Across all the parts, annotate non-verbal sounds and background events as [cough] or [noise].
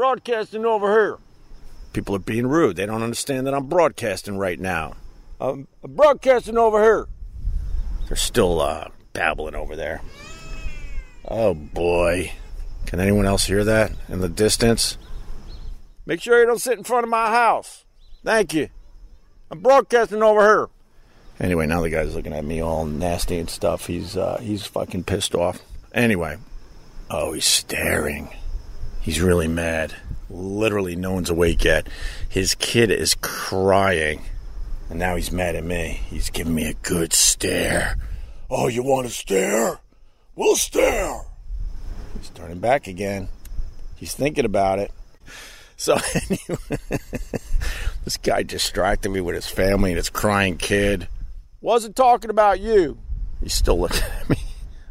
Broadcasting over here. People are being rude. They don't understand that I'm broadcasting right now. I'm broadcasting over here. They're still uh, babbling over there. Oh boy. Can anyone else hear that in the distance? Make sure you don't sit in front of my house. Thank you. I'm broadcasting over here. Anyway, now the guy's looking at me all nasty and stuff. He's uh, he's fucking pissed off. Anyway, oh, he's staring. He's really mad. Literally, no one's awake yet. His kid is crying, and now he's mad at me. He's giving me a good stare. Oh, you want to stare? We'll stare. He's turning back again. He's thinking about it. So [laughs] anyway, this guy distracted me with his family and his crying kid. Wasn't talking about you. He's still looking at me.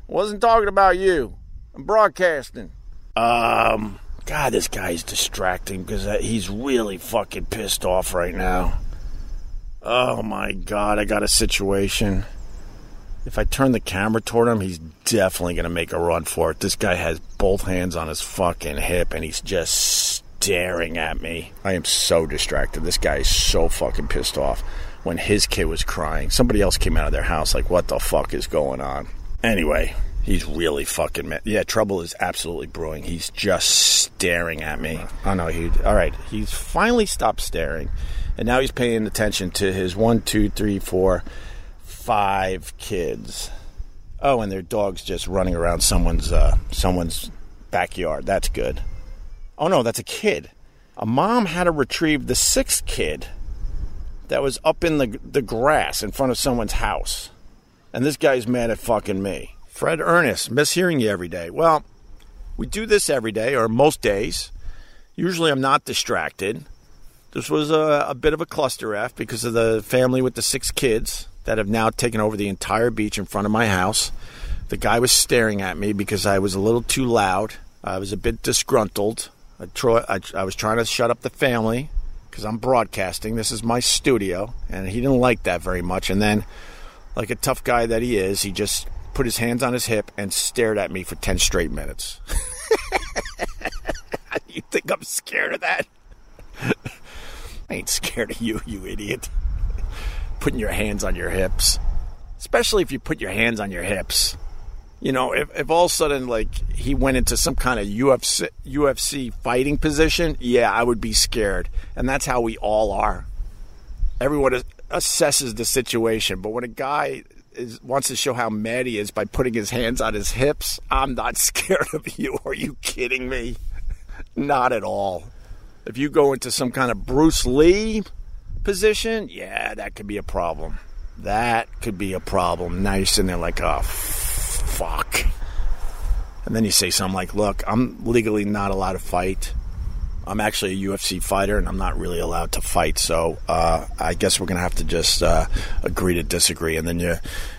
Wasn't talking about you. I'm broadcasting. Um, God, this guy's distracting because he's really fucking pissed off right now. Oh my God, I got a situation. If I turn the camera toward him, he's definitely going to make a run for it. This guy has both hands on his fucking hip and he's just staring at me. I am so distracted. This guy is so fucking pissed off. When his kid was crying, somebody else came out of their house like, what the fuck is going on? Anyway, he's really fucking mad. Yeah, trouble is absolutely brewing. He's just staring at me. Oh no, he. All right, he's finally stopped staring, and now he's paying attention to his one, two, three, four, five kids. Oh, and their dog's just running around someone's uh, someone's backyard. That's good. Oh no, that's a kid. A mom had to retrieve the sixth kid that was up in the the grass in front of someone's house. And this guy's mad at fucking me. Fred Ernest, miss hearing you every day. Well, we do this every day or most days. Usually I'm not distracted. This was a, a bit of a cluster F because of the family with the six kids that have now taken over the entire beach in front of my house. The guy was staring at me because I was a little too loud. I was a bit disgruntled. I, try, I, I was trying to shut up the family because I'm broadcasting. This is my studio, and he didn't like that very much. And then, like a tough guy that he is, he just put his hands on his hip and stared at me for 10 straight minutes. [laughs] you think I'm scared of that? I ain't scared of you, you idiot. Putting your hands on your hips. Especially if you put your hands on your hips. You know, if, if all of a sudden like he went into some kind of UFC UFC fighting position, yeah, I would be scared, and that's how we all are. Everyone assesses the situation, but when a guy is, wants to show how mad he is by putting his hands on his hips, I'm not [laughs] scared of you. Are you kidding me? Not at all. If you go into some kind of Bruce Lee position, yeah, that could be a problem. That could be a problem. Now you're sitting there like, oh fuck. And then you say something like, look, I'm legally not allowed to fight. I'm actually a UFC fighter and I'm not really allowed to fight. So uh, I guess we're to have to just uh, agree to disagree. And then you,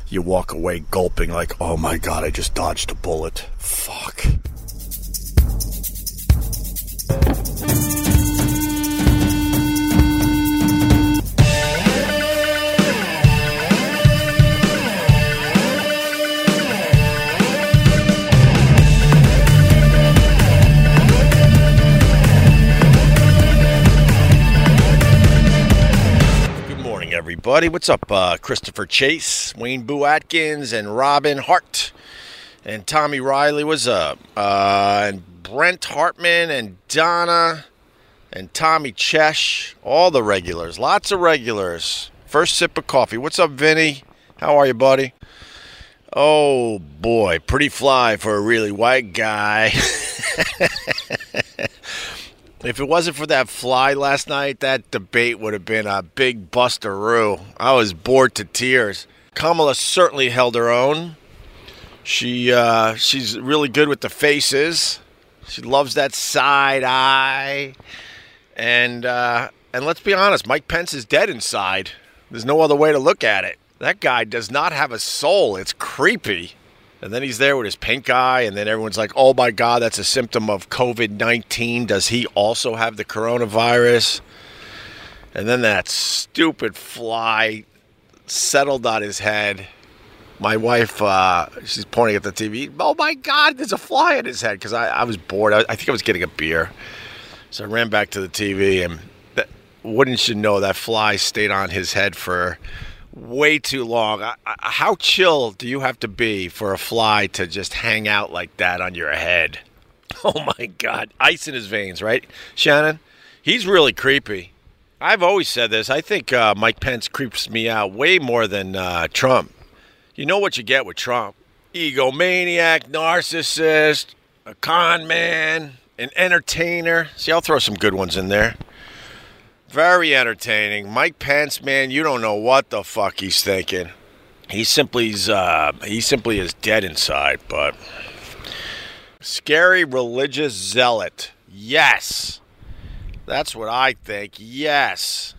you walk away gulping, like, oh my God, I just dodged a bullet. Fuck. Everybody. What's up, uh, Christopher Chase, Wayne Boo Atkins, and Robin Hart, and Tommy Riley. What's up? Uh, and Brent Hartman, and Donna, and Tommy Chesh. All the regulars. Lots of regulars. First sip of coffee. What's up, Vinny? How are you, buddy? Oh, boy. Pretty fly for a really white guy. [laughs] If it wasn't for that fly last night, that debate would have been a big busteroo. I was bored to tears. Kamala certainly held her own. She uh, she's really good with the faces. She loves that side eye, and uh, and let's be honest, Mike Pence is dead inside. There's no other way to look at it. That guy does not have a soul. It's creepy. And then he's there with his pink eye, and then everyone's like, oh my God, that's a symptom of COVID 19. Does he also have the coronavirus? And then that stupid fly settled on his head. My wife, uh, she's pointing at the TV. Oh my God, there's a fly in his head because I, I was bored. I, I think I was getting a beer. So I ran back to the TV, and that, wouldn't you know, that fly stayed on his head for way too long. How chill do you have to be for a fly to just hang out like that on your head? [laughs] Oh my God. Ice in his veins, right? Shannon? He's really creepy. I've always said this. I think uh, Mike Pence creeps me out way more than uh, Trump. You know what you get with Trump egomaniac, narcissist, a con man, an entertainer. See, I'll throw some good ones in there. Very entertaining. Mike Pence, man, you don't know what the fuck he's thinking. He simply uh, he simply is dead inside, but scary religious zealot. Yes. That's what I think. Yes.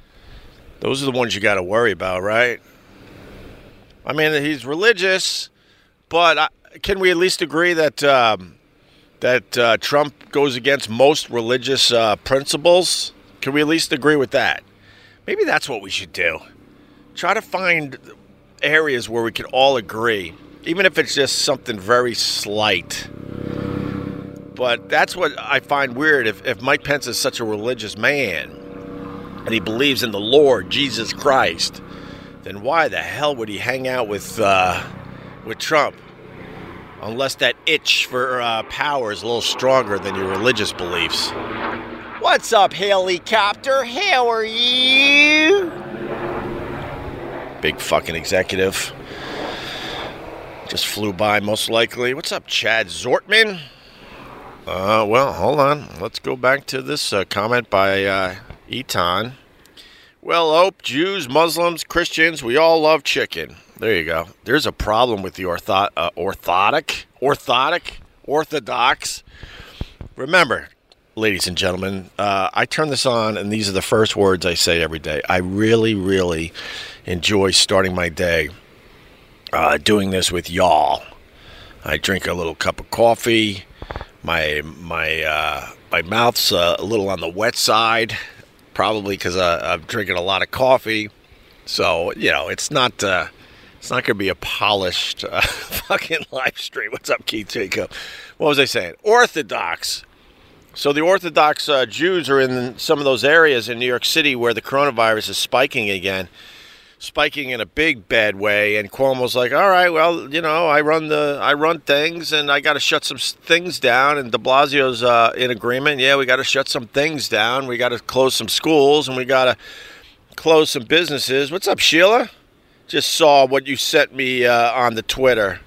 Those are the ones you got to worry about, right? I mean, he's religious, but I, can we at least agree that um, that uh, Trump goes against most religious uh, principles? Can we at least agree with that? Maybe that's what we should do. Try to find areas where we can all agree, even if it's just something very slight. But that's what I find weird. If, if Mike Pence is such a religious man and he believes in the Lord Jesus Christ, then why the hell would he hang out with uh, with Trump? Unless that itch for uh, power is a little stronger than your religious beliefs. What's up, helicopter? How are you? Big fucking executive. Just flew by, most likely. What's up, Chad Zortman? Uh, well, hold on. Let's go back to this uh, comment by uh, Eton. Well, Ope, Jews, Muslims, Christians, we all love chicken. There you go. There's a problem with the ortho- uh, orthotic, orthotic, orthodox. Remember, ladies and gentlemen, uh, I turn this on, and these are the first words I say every day. I really, really enjoy starting my day uh, doing this with y'all. I drink a little cup of coffee. My my uh, my mouth's uh, a little on the wet side, probably because uh, I'm drinking a lot of coffee. So you know, it's not uh, it's not going to be a polished [laughs] fucking live stream. What's up, Keith Jacob? What was I saying? Orthodox so the Orthodox uh, Jews are in some of those areas in New York City where the coronavirus is spiking again, spiking in a big bad way. And Cuomo's like, "All right, well, you know, I run the I run things, and I got to shut some things down." And De Blasio's uh, in agreement. Yeah, we got to shut some things down. We got to close some schools, and we got to close some businesses. What's up, Sheila? Just saw what you sent me uh, on the Twitter.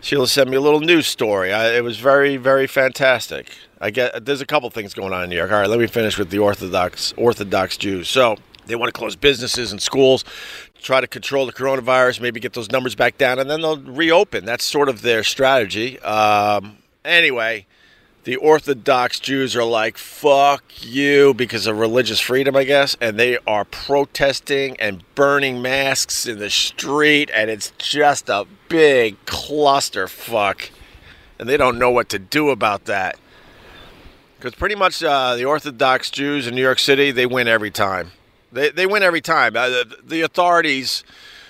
Sheila sent me a little news story. I, it was very, very fantastic. I get there's a couple things going on in New York. All right, let me finish with the Orthodox Orthodox Jews. So they want to close businesses and schools, try to control the coronavirus, maybe get those numbers back down, and then they'll reopen. That's sort of their strategy. Um, anyway, the Orthodox Jews are like, fuck you, because of religious freedom, I guess, and they are protesting and burning masks in the street, and it's just a big clusterfuck. And they don't know what to do about that. Because pretty much uh, the Orthodox Jews in New York City, they win every time. They, they win every time. Uh, the, the, authorities,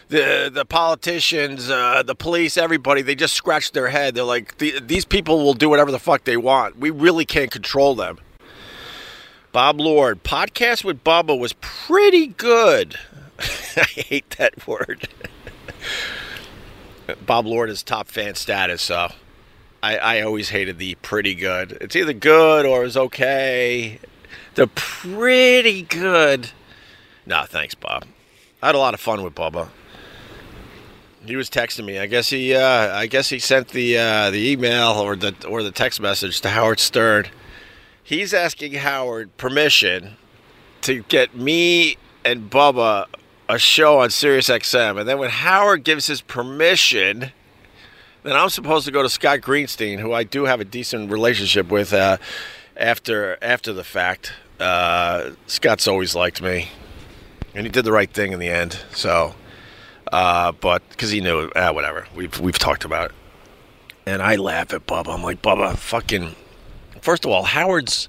the the politicians, uh, the police, everybody, they just scratch their head. They're like, the, these people will do whatever the fuck they want. We really can't control them. Bob Lord, podcast with Bubba was pretty good. [laughs] I hate that word. [laughs] Bob Lord is top fan status, so I, I always hated the pretty good. It's either good or it's okay. The pretty good. No, thanks, Bob. I had a lot of fun with Bubba. He was texting me. I guess he, uh, I guess he sent the uh, the email or the or the text message to Howard Stern. He's asking Howard permission to get me and Bubba a show on Sirius XM, and then when Howard gives his permission then I'm supposed to go to Scott Greenstein, who I do have a decent relationship with uh, after after the fact. Uh, Scott's always liked me, and he did the right thing in the end. So, uh, but because he knew, ah, whatever. We've we've talked about it, and I laugh at Bubba. I'm like, Bubba, fucking. First of all, Howard's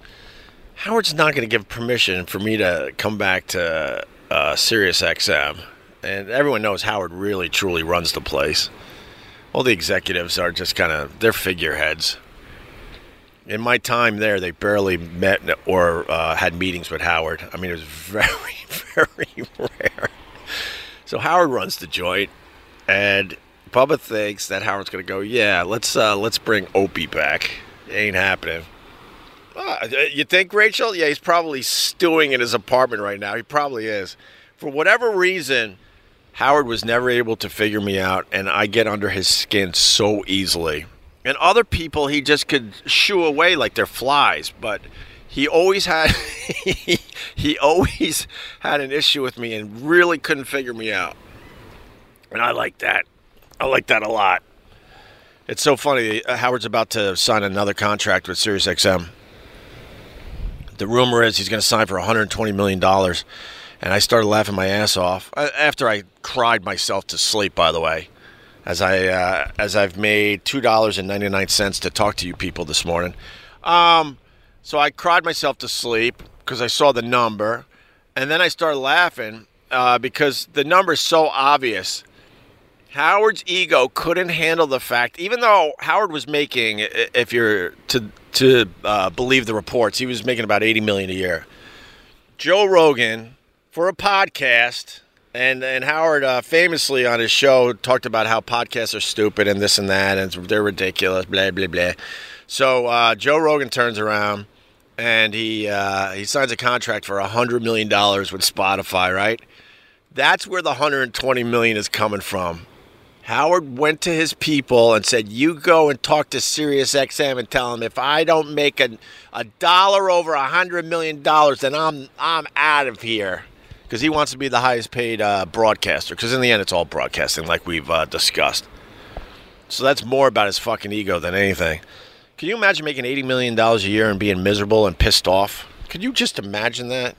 Howard's not going to give permission for me to come back to uh, Sirius XM, and everyone knows Howard really truly runs the place all the executives are just kind of they're figureheads. In my time there, they barely met or uh, had meetings with Howard. I mean, it was very, [laughs] very rare. So Howard runs the joint, and Bubba thinks that Howard's going to go, yeah, let's uh, let's bring Opie back. ain't happening. Uh, you think, Rachel? Yeah, he's probably stewing in his apartment right now. He probably is. For whatever reason, Howard was never able to figure me out, and I get under his skin so easily. And other people, he just could shoo away like they're flies. But he always had [laughs] he, always had an issue with me and really couldn't figure me out. And I like that. I like that a lot. It's so funny. Uh, Howard's about to sign another contract with SiriusXM. The rumor is he's going to sign for 120 million dollars, and I started laughing my ass off uh, after I cried myself to sleep. By the way, as I uh, as I've made two dollars and ninety nine cents to talk to you people this morning. Um, so I cried myself to sleep because I saw the number, and then I started laughing uh, because the number is so obvious. Howard's ego couldn't handle the fact, even though Howard was making, if you're to to uh, believe the reports, he was making about eighty million a year. Joe Rogan, for a podcast, and and Howard uh, famously on his show talked about how podcasts are stupid and this and that, and they're ridiculous, blah blah blah. So uh, Joe Rogan turns around and he uh, he signs a contract for hundred million dollars with Spotify. Right, that's where the hundred and twenty million is coming from. Howard went to his people and said, "You go and talk to SiriusXM and tell them if I don't make a, a dollar over a hundred million dollars, then I'm I'm out of here." Because he wants to be the highest paid uh, broadcaster. Because in the end, it's all broadcasting, like we've uh, discussed. So that's more about his fucking ego than anything. Can you imagine making eighty million dollars a year and being miserable and pissed off? Could you just imagine that?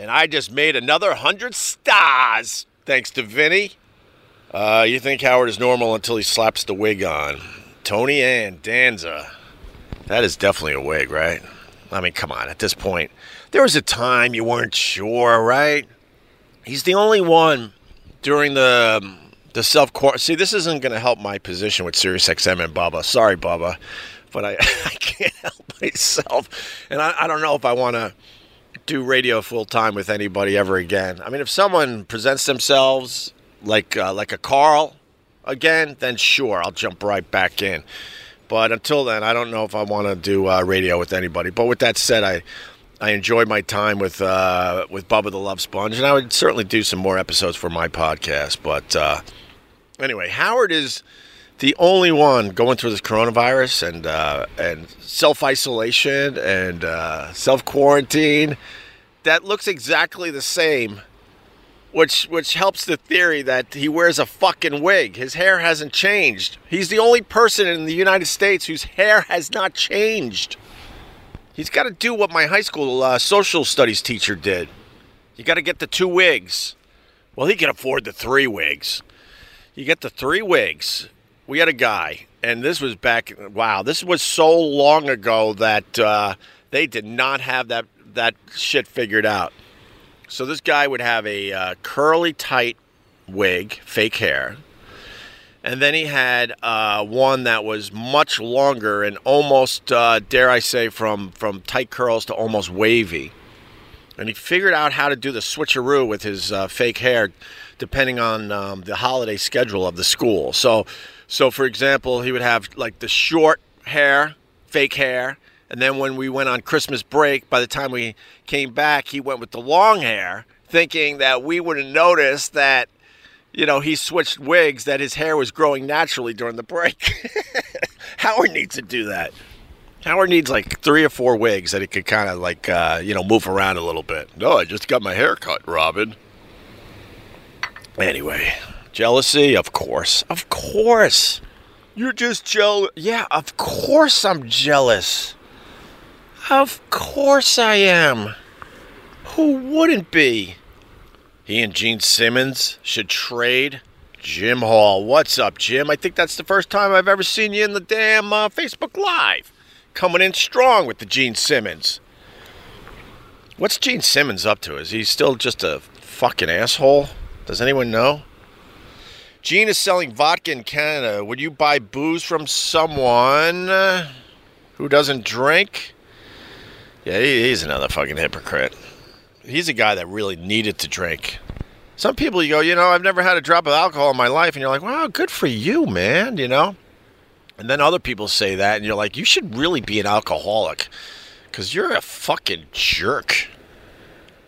And I just made another hundred stars thanks to Vinny. Uh, you think Howard is normal until he slaps the wig on. Tony and Danza. That is definitely a wig, right? I mean, come on, at this point. There was a time you weren't sure, right? He's the only one during the the self See, this isn't going to help my position with SiriusXM and Bubba. Sorry, Bubba, but I, [laughs] I can't help myself. And I, I don't know if I want to do radio full time with anybody ever again. I mean, if someone presents themselves like uh, like a Carl again, then sure, I'll jump right back in. But until then, I don't know if I want to do uh, radio with anybody. But with that said, I I enjoyed my time with uh, with Bubba the Love Sponge, and I would certainly do some more episodes for my podcast. But uh, anyway, Howard is the only one going through this coronavirus and uh, and self isolation and uh, self quarantine that looks exactly the same which which helps the theory that he wears a fucking wig. His hair hasn't changed. He's the only person in the United States whose hair has not changed. He's got to do what my high school uh, social studies teacher did. You got to get the two wigs. Well, he can afford the three wigs. You get the three wigs. We had a guy, and this was back. Wow, this was so long ago that uh, they did not have that that shit figured out. So this guy would have a uh, curly, tight wig, fake hair. And then he had uh, one that was much longer and almost, uh, dare I say, from, from tight curls to almost wavy. And he figured out how to do the switcheroo with his uh, fake hair, depending on um, the holiday schedule of the school. So, so for example, he would have like the short hair, fake hair, and then when we went on Christmas break, by the time we came back, he went with the long hair, thinking that we wouldn't notice that, you know, he switched wigs, that his hair was growing naturally during the break. [laughs] Howard needs to do that. Howard needs like three or four wigs that he could kind of like, uh, you know, move around a little bit. No, I just got my hair cut, Robin. Anyway, jealousy, of course. Of course. You're just jealous. Yeah, of course I'm jealous. Of course I am. Who wouldn't be? He and Gene Simmons should trade. Jim Hall. What's up, Jim? I think that's the first time I've ever seen you in the damn uh, Facebook Live. Coming in strong with the Gene Simmons. What's Gene Simmons up to? Is he still just a fucking asshole? Does anyone know? Gene is selling vodka in Canada. Would you buy booze from someone? who doesn't drink. Yeah, he's another fucking hypocrite. He's a guy that really needed to drink. Some people, you go, you know, I've never had a drop of alcohol in my life, and you're like, wow, good for you, man, you know? And then other people say that, and you're like, you should really be an alcoholic because you're a fucking jerk.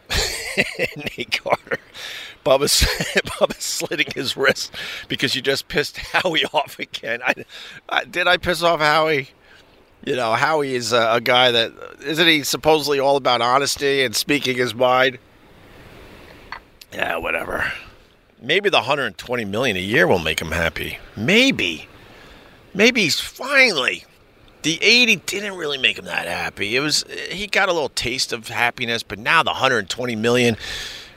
[laughs] Nate Carter. Bubba's, [laughs] Bubba's slitting his wrist because you just pissed [laughs] Howie off again. I, I, did I piss off Howie? You know, Howie is a, a guy that isn't he supposedly all about honesty and speaking his mind. Yeah, whatever. Maybe the 120 million a year will make him happy. Maybe. Maybe he's finally. The 80 didn't really make him that happy. It was he got a little taste of happiness, but now the 120 million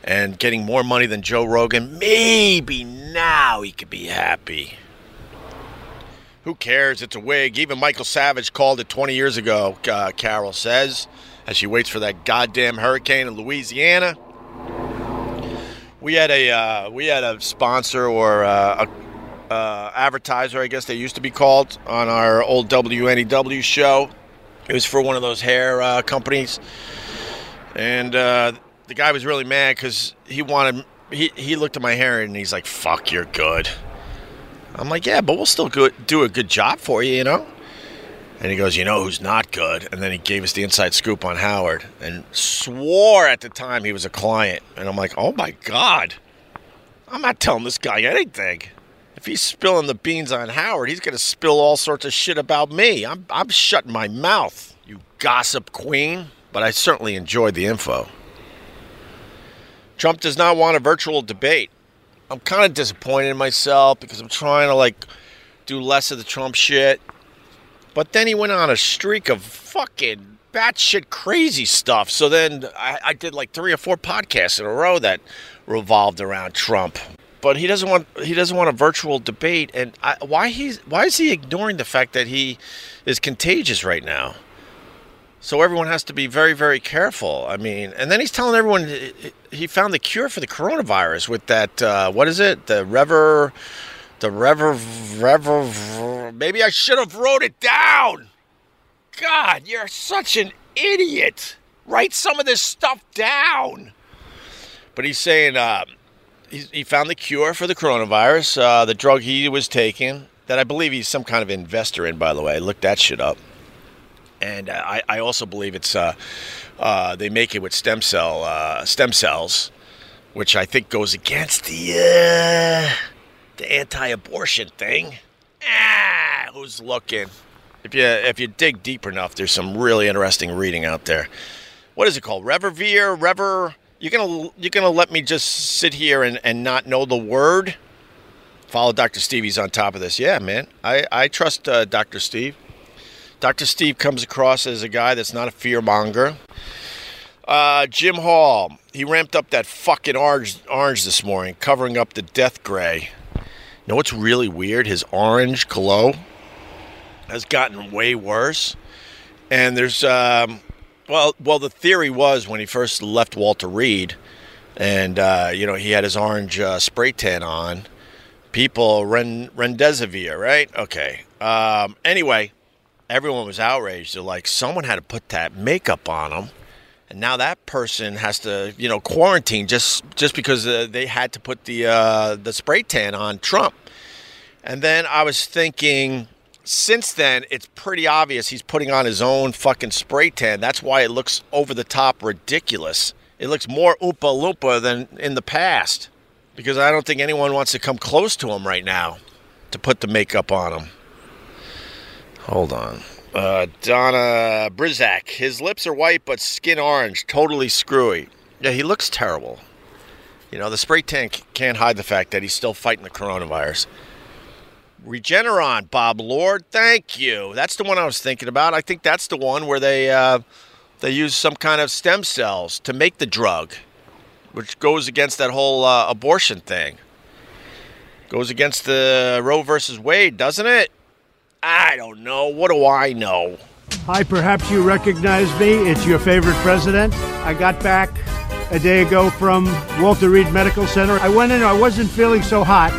and getting more money than Joe Rogan, maybe now he could be happy. Who cares? It's a wig. Even Michael Savage called it 20 years ago, uh, Carol says, as she waits for that goddamn hurricane in Louisiana. We had a uh, we had a sponsor or uh, a uh, advertiser, I guess they used to be called, on our old WNEW show. It was for one of those hair uh, companies, and uh, the guy was really mad because he wanted. He, he looked at my hair and he's like, "Fuck, you're good." I'm like, "Yeah, but we'll still go, do a good job for you, you know." And he goes, "You know who's not good?" And then he gave us the inside scoop on Howard and swore at the time he was a client. And I'm like, "Oh my god, I'm not telling this guy anything." If he's spilling the beans on Howard, he's going to spill all sorts of shit about me. I'm, I'm shutting my mouth, you gossip queen. But I certainly enjoyed the info. Trump does not want a virtual debate. I'm kind of disappointed in myself because I'm trying to like do less of the Trump shit. But then he went on a streak of fucking batshit crazy stuff. So then I, I did like three or four podcasts in a row that revolved around Trump. But he doesn't want he doesn't want a virtual debate. And I, why he's why is he ignoring the fact that he is contagious right now? So everyone has to be very, very careful. I mean, and then he's telling everyone he found the cure for the coronavirus with that. Uh, what is it? The Rever, the Rever, Rever. Maybe I should have wrote it down. God, you're such an idiot. Write some of this stuff down. But he's saying uh, he, he, found the cure for the coronavirus, uh, the drug he was taking, that I believe he's some kind of investor in, by the way. Look that shit up and uh, I, I, also believe it's uh, uh, they make it with stem cell stem cells, which I think goes against the the anti-abortion thing. Ah, who's looking? If you if you dig deep enough, there's some really interesting reading out there. What is it called? Reververe, Rever. You're gonna you're gonna let me just sit here and, and not know the word? Follow Dr. Stevie's on top of this. Yeah, man. I, I trust uh, Dr. Steve. Dr. Steve comes across as a guy that's not a fear monger. Uh, Jim Hall, he ramped up that fucking orange, orange this morning, covering up the death gray. You know what's really weird? His orange glow has gotten way worse. And there's, um, well, well, the theory was when he first left Walter Reed, and uh, you know he had his orange uh, spray tan on. People, Ren, Rendezvous, right? Okay. Um, anyway, everyone was outraged. They're like, someone had to put that makeup on them, and now that person has to, you know, quarantine just just because uh, they had to put the uh, the spray tan on Trump. And then I was thinking, since then, it's pretty obvious he's putting on his own fucking spray tan. That's why it looks over the top ridiculous. It looks more Oompa Loompa than in the past because I don't think anyone wants to come close to him right now to put the makeup on him. Hold on. Uh, Donna Brizak. His lips are white but skin orange, totally screwy. Yeah, he looks terrible. You know, the spray tan can't hide the fact that he's still fighting the coronavirus. Regeneron, Bob Lord, thank you. That's the one I was thinking about. I think that's the one where they uh, they use some kind of stem cells to make the drug, which goes against that whole uh, abortion thing. Goes against the Roe versus Wade, doesn't it? I don't know. What do I know? Hi, perhaps you recognize me. It's your favorite president. I got back a day ago from Walter Reed Medical Center. I went in, I wasn't feeling so hot,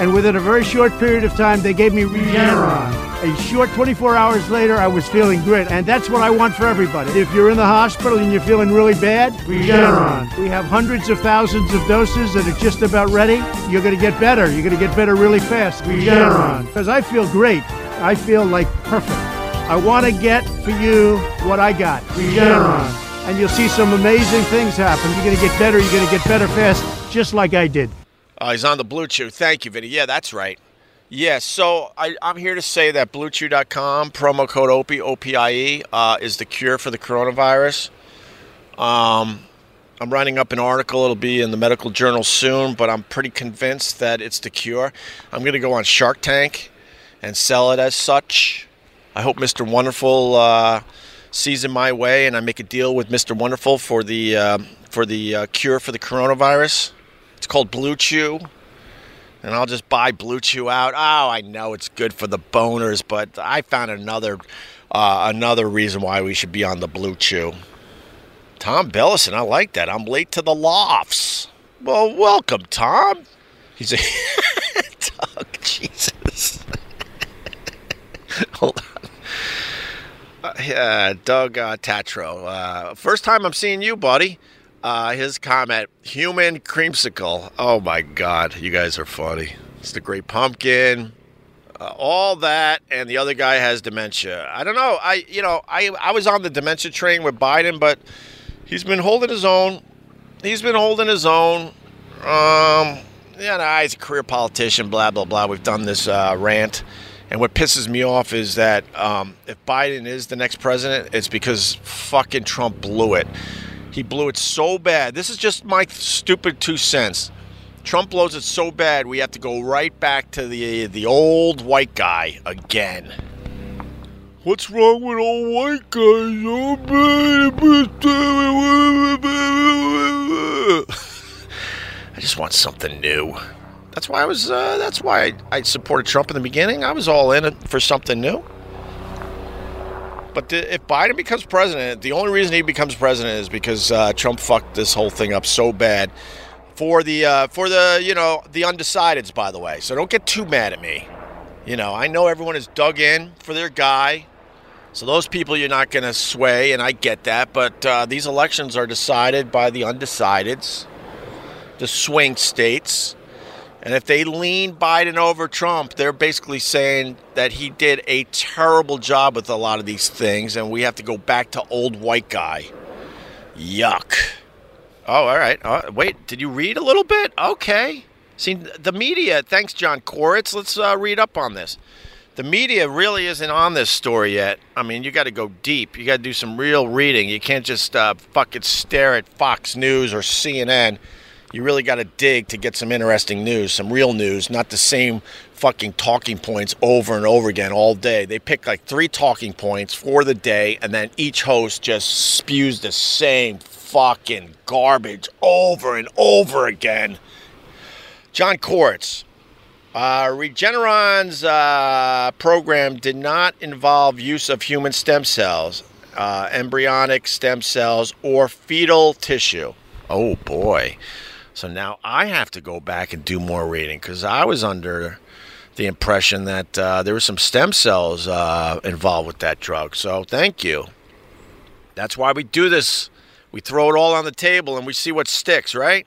and within a very short period of time, they gave me Regeneron. A short 24 hours later, I was feeling great. And that's what I want for everybody. If you're in the hospital and you're feeling really bad, Regeneron. We have hundreds of thousands of doses that are just about ready. You're going to get better. You're going to get better really fast. Regeneron. Because I feel great. I feel like perfect. I want to get for you what I got. Regeneron. And you'll see some amazing things happen. You're going to get better. You're going to get better fast, just like I did. Uh, he's on the Blue Chew. Thank you, Vinny. Yeah, that's right. Yeah, so I, am here to say that BlueChew.com, promo code OPIE, O-P-I-E, uh, is the cure for the coronavirus. Um, I'm writing up an article. It'll be in the medical journal soon, but I'm pretty convinced that it's the cure. I'm going to go on Shark Tank and sell it as such. I hope Mr. Wonderful uh, sees in my way, and I make a deal with Mr. Wonderful for the uh, for the uh, cure for the coronavirus. It's called Blue Chew and I'll just buy Blue Chew out. Oh, I know it's good for the boners, but I found another uh, another reason why we should be on the Blue Chew. Tom Bellison, I like that. I'm late to the lofts. Well, welcome, Tom. He's a. [laughs] Jesus. [laughs] Hold on. Uh, yeah, Doug uh, Tatro. Uh, first time I'm seeing you, buddy. Uh, his comment, human creamsicle. Oh my God, you guys are funny. It's the Great Pumpkin, uh, all that, and the other guy has dementia. I don't know. I, you know, I, I was on the dementia train with Biden, but he's been holding his own. He's been holding his own. Um, yeah, nah, he's a career politician. Blah blah blah. We've done this uh, rant. And what pisses me off is that um, if Biden is the next president, it's because fucking Trump blew it. He blew it so bad. This is just my stupid two cents. Trump blows it so bad, we have to go right back to the the old white guy again. What's wrong with old white guys? [laughs] I just want something new. That's why I was. Uh, that's why I, I supported Trump in the beginning. I was all in it for something new. But the, if Biden becomes president, the only reason he becomes president is because uh, Trump fucked this whole thing up so bad for the uh, for the you know the undecideds. By the way, so don't get too mad at me. You know, I know everyone is dug in for their guy, so those people you're not going to sway, and I get that. But uh, these elections are decided by the undecideds, the swing states. And if they lean Biden over Trump, they're basically saying that he did a terrible job with a lot of these things, and we have to go back to old white guy. Yuck. Oh, all right. Uh, wait, did you read a little bit? Okay. See, the media, thanks, John Koritz. Let's uh, read up on this. The media really isn't on this story yet. I mean, you got to go deep. You got to do some real reading. You can't just uh, fucking stare at Fox News or CNN you really got to dig to get some interesting news, some real news, not the same fucking talking points over and over again all day. They pick like three talking points for the day, and then each host just spews the same fucking garbage over and over again. John Koritz. Uh, Regeneron's uh, program did not involve use of human stem cells, uh, embryonic stem cells, or fetal tissue. Oh boy. So now I have to go back and do more reading because I was under the impression that uh, there were some stem cells uh, involved with that drug. So thank you. That's why we do this. We throw it all on the table and we see what sticks, right?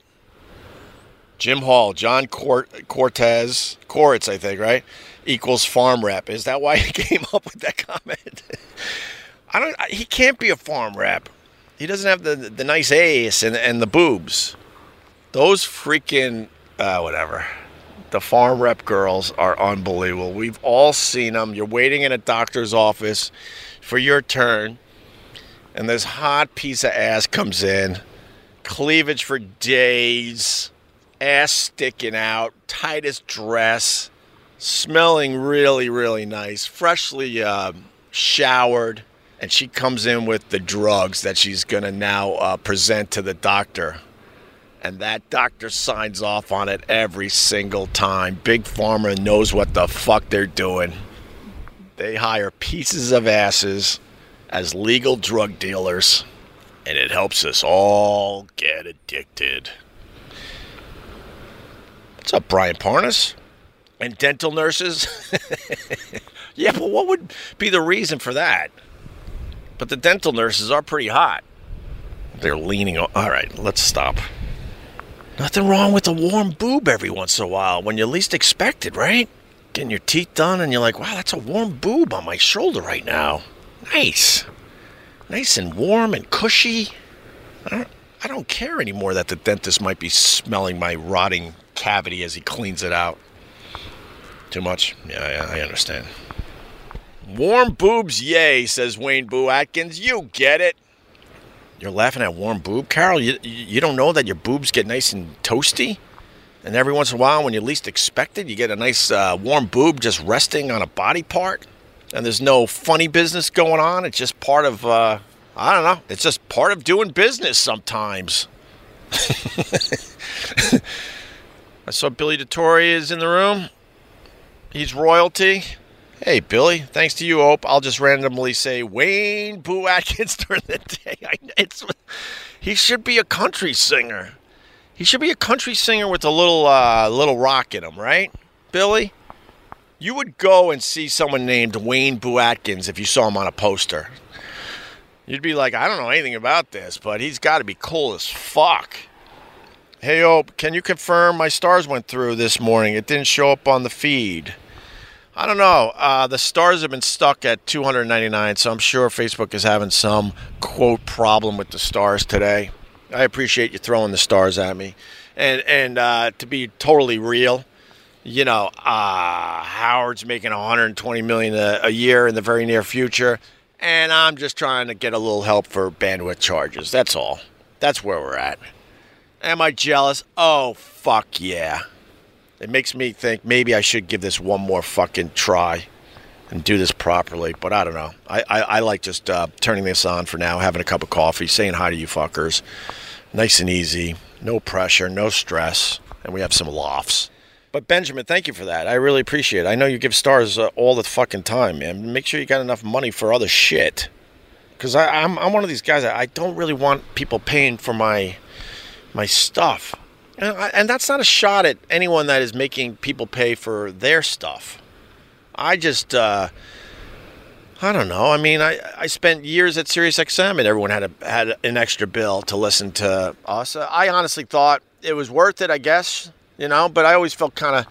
Jim Hall, John Cort- Cortez, I think, right? Equals pharm rep. Is that why he [laughs] came up with that comment? I don't. He can't be a pharm rep. He doesn't have the the nice ace and and the boobs. Those freaking uh, whatever. The pharm rep girls are unbelievable. We've all seen them. You're waiting in a doctor's office for your turn, and this hot piece of ass comes in, cleavage for days, ass sticking out, tightest dress, smelling really, really nice, freshly uh, showered, and she comes in with the drugs that she's gonna now uh, present to the doctor and that doctor signs off on it every single time. Big Pharma knows what the fuck they're doing. They hire pieces of asses as legal drug dealers, and it helps us all get addicted. What's up, Brian Parnas? And dental nurses? [laughs] Yeah, but what would be the reason for that? But the dental nurses are pretty hot. They're leaning. O- All right, let's stop. Nothing wrong with a warm boob every once in a while when you least expect it, right? Getting your teeth done and you're like, wow, that's a warm boob on my shoulder right now. Nice. Nice and warm and cushy. I don't, I don't care anymore that the dentist might be smelling my rotting cavity as he cleans it out. Too much? Yeah, yeah, I understand. Warm boobs, yay, says Wayne Boo Atkins. You get it. You're laughing at warm boob, Carol. You, you don't know that your boobs get nice and toasty? And every once in a while, when you least expect it, you get a nice uh, warm boob just resting on a body part. And there's no funny business going on. It's just part of, uh, I don't know, it's just part of doing business sometimes. [laughs] I saw Billy DeTore is in the room. He's royalty. Hey, Billy, thanks to you, Ope, I'll just randomly say Wayne Boo Atkins [laughs] during the day. I, it's, he should be a country singer. He should be a country singer with a little uh, little rock in him, right, Billy? You would go and see someone named Wayne Boo Atkins if you saw him on a poster. You'd be like, I don't know anything about this, but he's got to be cool as fuck. Hey, Ope, can you confirm my stars went through this morning? It didn't show up on the feed. I don't know. Uh, the stars have been stuck at 299, so I'm sure Facebook is having some quote problem with the stars today. I appreciate you throwing the stars at me, and and uh, to be totally real, you know, uh, Howard's making 120 million a, a year in the very near future, and I'm just trying to get a little help for bandwidth charges. That's all. That's where we're at. Am I jealous? Oh fuck yeah. It makes me think maybe I should give this one more fucking try and do this properly. But I don't know. I, I, I like just uh, turning this on for now, having a cup of coffee, saying hi to you fuckers. Nice and easy. No pressure, no stress. And we have some laughs. But Benjamin, thank you for that. I really appreciate it. I know you give stars uh, all the fucking time, man. Make sure you got enough money for other shit. Because I'm, I'm one of these guys I don't really want people paying for my my stuff. And, that's not a shot at anyone that is making people pay for their stuff. I just, uh, I don't know. I mean, I, I spent years at SiriusXM and everyone had a, had an extra bill to listen to us. Uh, I honestly thought it was worth it, I guess, you know, but I always felt kind of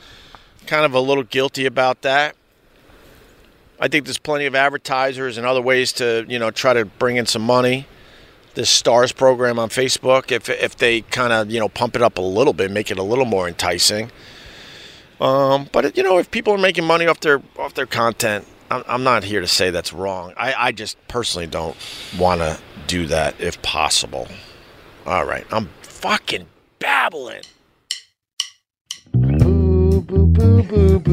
kind of a little guilty about that. I think there's plenty of advertisers and other ways to, you know, try to bring in some money this stars program on Facebook if if they kind of you know pump it up a little bit, make it a little more enticing. Um, but you know, if people are making money off their off their content, I'm, I'm not here to say that's wrong. I, I just personally don't want to do that if possible. All right, I'm fucking babbling. Boo, boo, boo, boo, boo,